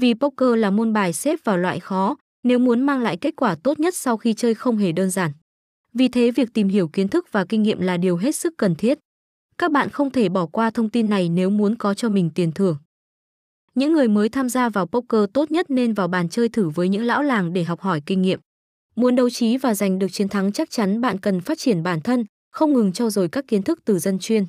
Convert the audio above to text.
Vì poker là môn bài xếp vào loại khó, nếu muốn mang lại kết quả tốt nhất sau khi chơi không hề đơn giản. Vì thế việc tìm hiểu kiến thức và kinh nghiệm là điều hết sức cần thiết. Các bạn không thể bỏ qua thông tin này nếu muốn có cho mình tiền thưởng. Những người mới tham gia vào poker tốt nhất nên vào bàn chơi thử với những lão làng để học hỏi kinh nghiệm. Muốn đấu trí và giành được chiến thắng chắc chắn bạn cần phát triển bản thân, không ngừng trau dồi các kiến thức từ dân chuyên.